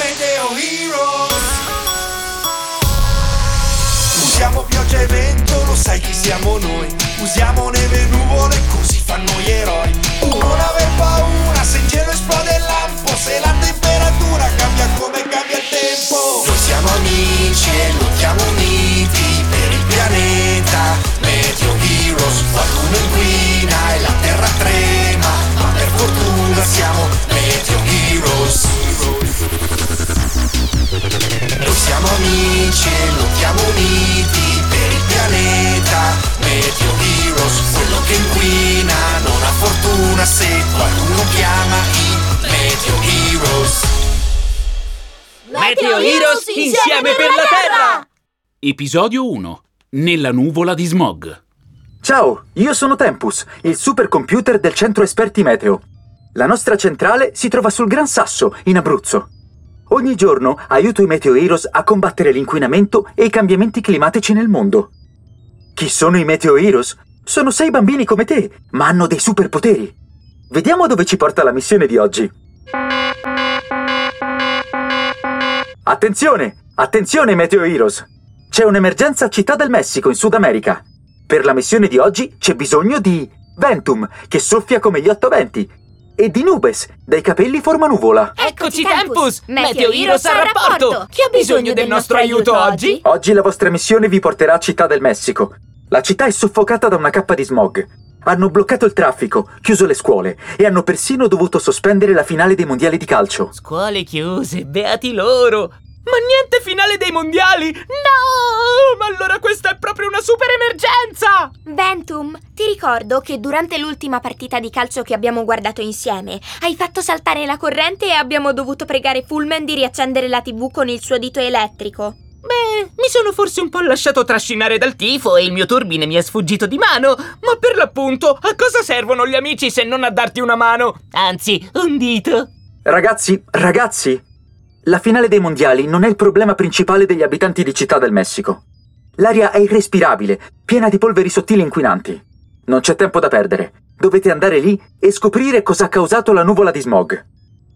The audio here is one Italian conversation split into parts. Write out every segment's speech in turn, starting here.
Meteo Heroes Usiamo pioggia e vento, lo sai chi siamo noi. Usiamo neve e nuvole, così fanno gli eroi. Non aver paura se in cielo esplode il lampo. Se la temperatura cambia come cambia il tempo. Noi siamo amici e lottiamo uniti amici e lottiamo uniti per il pianeta Meteo Heroes, quello che inquina non ha fortuna se qualcuno chiama i Meteo Heroes Meteo Heroes insieme per la Terra! Episodio 1. Nella nuvola di smog. Ciao, io sono Tempus, il supercomputer del centro esperti meteo. La nostra centrale si trova sul Gran Sasso, in Abruzzo. Ogni giorno aiuto i Meteo Heroes a combattere l'inquinamento e i cambiamenti climatici nel mondo. Chi sono i Meteo Heroes? Sono sei bambini come te, ma hanno dei superpoteri. Vediamo dove ci porta la missione di oggi. Attenzione! Attenzione Meteo Heroes! C'è un'emergenza a Città del Messico in Sud America. Per la missione di oggi c'è bisogno di Ventum, che soffia come gli otto venti, e di Nubes, dai capelli forma nuvola. Eccoci Tempus! Meteo Heroes al rapporto! Chi ha bisogno del nostro aiuto oggi? Oggi la vostra missione vi porterà a Città del Messico. La città è soffocata da una cappa di smog. Hanno bloccato il traffico, chiuso le scuole e hanno persino dovuto sospendere la finale dei mondiali di calcio. Scuole chiuse, beati loro! Ma niente finale dei mondiali! No! Ma allora questa è proprio una super emergenza! Ventum, ti ricordo che durante l'ultima partita di calcio che abbiamo guardato insieme hai fatto saltare la corrente e abbiamo dovuto pregare Fullman di riaccendere la TV con il suo dito elettrico. Beh, mi sono forse un po' lasciato trascinare dal tifo e il mio turbine mi è sfuggito di mano, ma per l'appunto, a cosa servono gli amici se non a darti una mano? Anzi, un dito. Ragazzi, ragazzi, la finale dei mondiali non è il problema principale degli abitanti di Città del Messico. L'aria è irrespirabile, piena di polveri sottili inquinanti. Non c'è tempo da perdere. Dovete andare lì e scoprire cosa ha causato la nuvola di smog.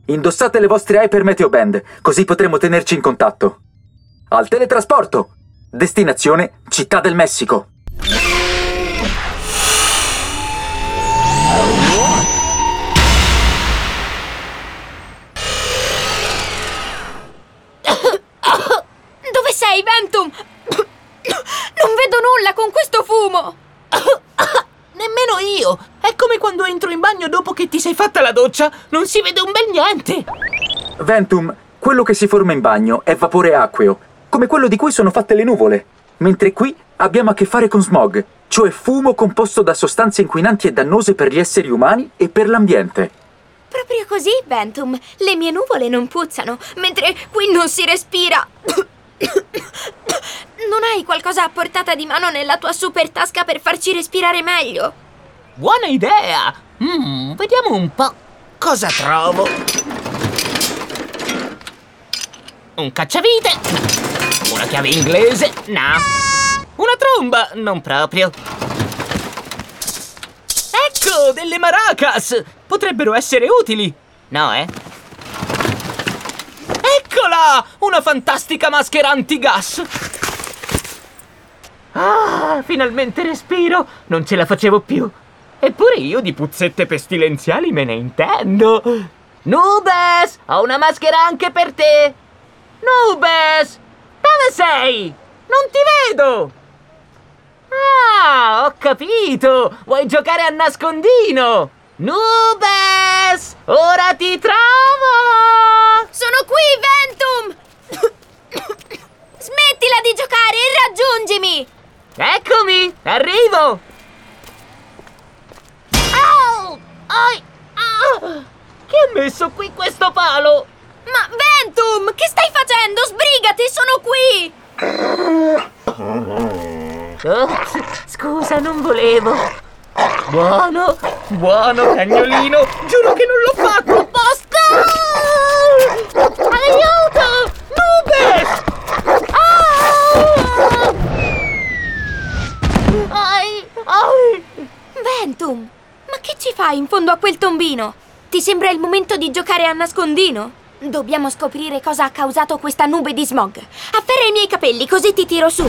Indossate le vostre Hyper Meteo Band, così potremo tenerci in contatto. Al teletrasporto! Destinazione Città del Messico. Nulla con questo fumo! Nemmeno io! È come quando entro in bagno dopo che ti sei fatta la doccia, non si vede un bel niente! Ventum, quello che si forma in bagno è vapore acqueo, come quello di cui sono fatte le nuvole. Mentre qui abbiamo a che fare con smog, cioè fumo composto da sostanze inquinanti e dannose per gli esseri umani e per l'ambiente. Proprio così, Ventum. Le mie nuvole non puzzano, mentre qui non si respira. Non hai qualcosa a portata di mano nella tua super tasca per farci respirare meglio? Buona idea! Mm, vediamo un po' cosa trovo. Un cacciavite. Una chiave inglese. No. Una tromba. Non proprio. Ecco, delle maracas. Potrebbero essere utili. No, eh? Eccola! Una fantastica maschera antigas. Ah, finalmente respiro. Non ce la facevo più. Eppure io di puzzette pestilenziali me ne intendo. Nubes, ho una maschera anche per te. Nubes, dove sei? Non ti vedo. Ah, ho capito. Vuoi giocare a nascondino? Nubes, ora ti trovo. Sono qui, Ventum! Smettila di giocare e raggiungimi! Eccomi, arrivo. Au! Ai! Ah! Chi ha messo qui questo palo? Ma Ventum, che stai facendo? Sbrigati, sono qui! Oh, scusa, non volevo. Buono, buono, cagnolino. Giuro che non l'ho fatto. Basta! Aiuto! Nubes! Ah! Ai, ai. Ventum, ma che ci fai in fondo a quel tombino? Ti sembra il momento di giocare a nascondino? Dobbiamo scoprire cosa ha causato questa nube di smog. Afferra i miei capelli, così ti tiro su.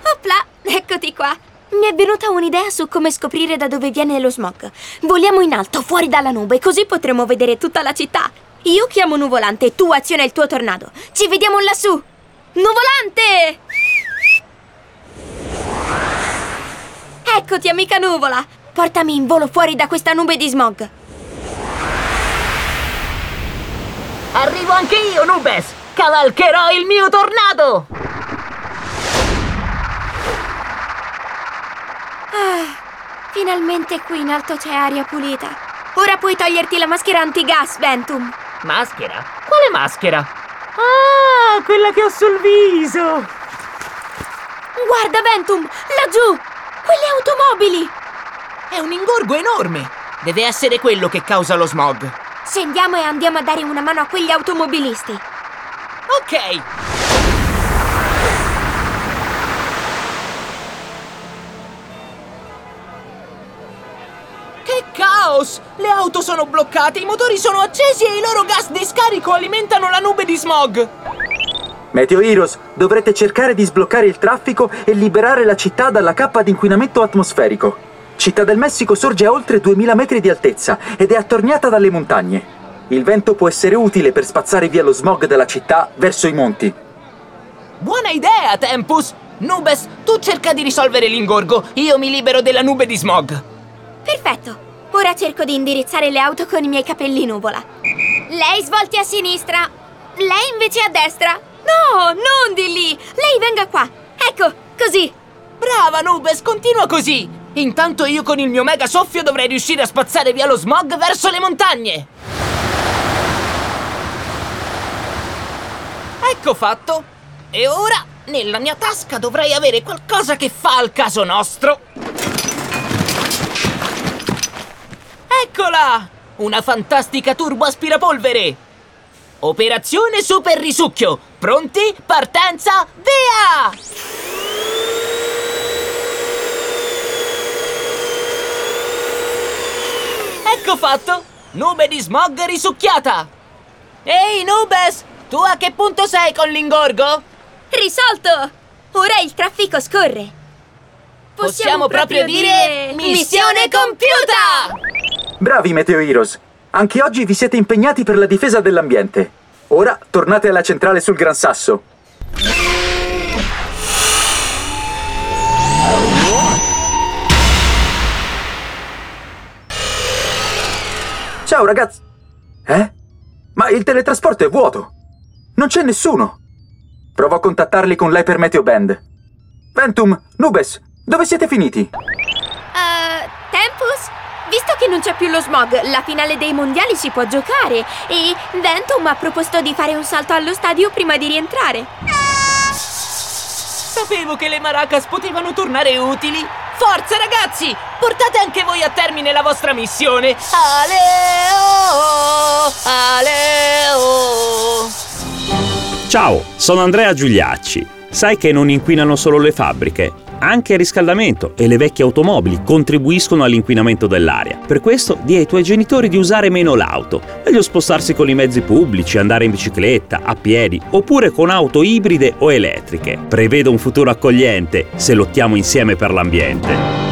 Opla, eccoti qua. Mi è venuta un'idea su come scoprire da dove viene lo smog. Voliamo in alto, fuori dalla nube, così potremo vedere tutta la città. Io chiamo Nuvolante, tu aziona il tuo tornado. Ci vediamo lassù. Nuvolante! Eccoti, amica nuvola. Portami in volo fuori da questa nube di smog. Arrivo anche io, Nubes! Cavalcherò il mio tornado! Finalmente qui in alto c'è aria pulita. Ora puoi toglierti la maschera antigas, Ventum. Maschera? Quale maschera? Ah, quella che ho sul viso! Guarda, Ventum, laggiù! Quelle automobili! È un ingorgo enorme! Deve essere quello che causa lo smog. Scendiamo e andiamo a dare una mano a quegli automobilisti. Ok! Che caos! Le auto sono bloccate, i motori sono accesi e i loro gas di scarico alimentano la nube di smog! Meteo Heroes, dovrete cercare di sbloccare il traffico e liberare la città dalla cappa di inquinamento atmosferico. Città del Messico sorge a oltre 2000 metri di altezza ed è attorniata dalle montagne. Il vento può essere utile per spazzare via lo smog dalla città verso i monti. Buona idea, Tempus! Nubes, tu cerca di risolvere l'ingorgo, io mi libero della nube di smog. Perfetto. Ora cerco di indirizzare le auto con i miei capelli nuvola. Lei svolti a sinistra. Lei invece a destra. No, non di lì. Lei venga qua. Ecco, così. Brava, Nubes, continua così! Intanto io con il mio mega soffio dovrei riuscire a spazzare via lo smog verso le montagne! Ecco fatto! E ora, nella mia tasca dovrei avere qualcosa che fa al caso nostro! Eccola! Una fantastica turbo aspirapolvere! Operazione super risucchio! Pronti? Partenza, via! Ecco fatto! Nube di smog risucchiata! Ehi, Nubes! Tu a che punto sei con l'ingorgo? Risolto! Ora il traffico scorre. Possiamo proprio dire missione compiuta! Bravi Meteo Heroes! Anche oggi vi siete impegnati per la difesa dell'ambiente. Ora tornate alla centrale sul Gran Sasso. Ciao ragazzi! Eh? Ma il teletrasporto è vuoto! Non c'è nessuno! Provo a contattarli con l'Hyper Meteo Band. Ventum, Nubes, dove siete finiti? Uh, Tempus? Visto che non c'è più lo smog, la finale dei mondiali si può giocare e Ventum ha proposto di fare un salto allo stadio prima di rientrare. Sapevo che le maracas potevano tornare utili! Forza ragazzi! Portate anche voi a termine la vostra missione! Aleo! Aleo! Ciao, sono Andrea Giuliacci. Sai che non inquinano solo le fabbriche? Anche il riscaldamento e le vecchie automobili contribuiscono all'inquinamento dell'aria. Per questo di ai tuoi genitori di usare meno l'auto. Meglio spostarsi con i mezzi pubblici, andare in bicicletta, a piedi oppure con auto ibride o elettriche. Prevedo un futuro accogliente se lottiamo insieme per l'ambiente.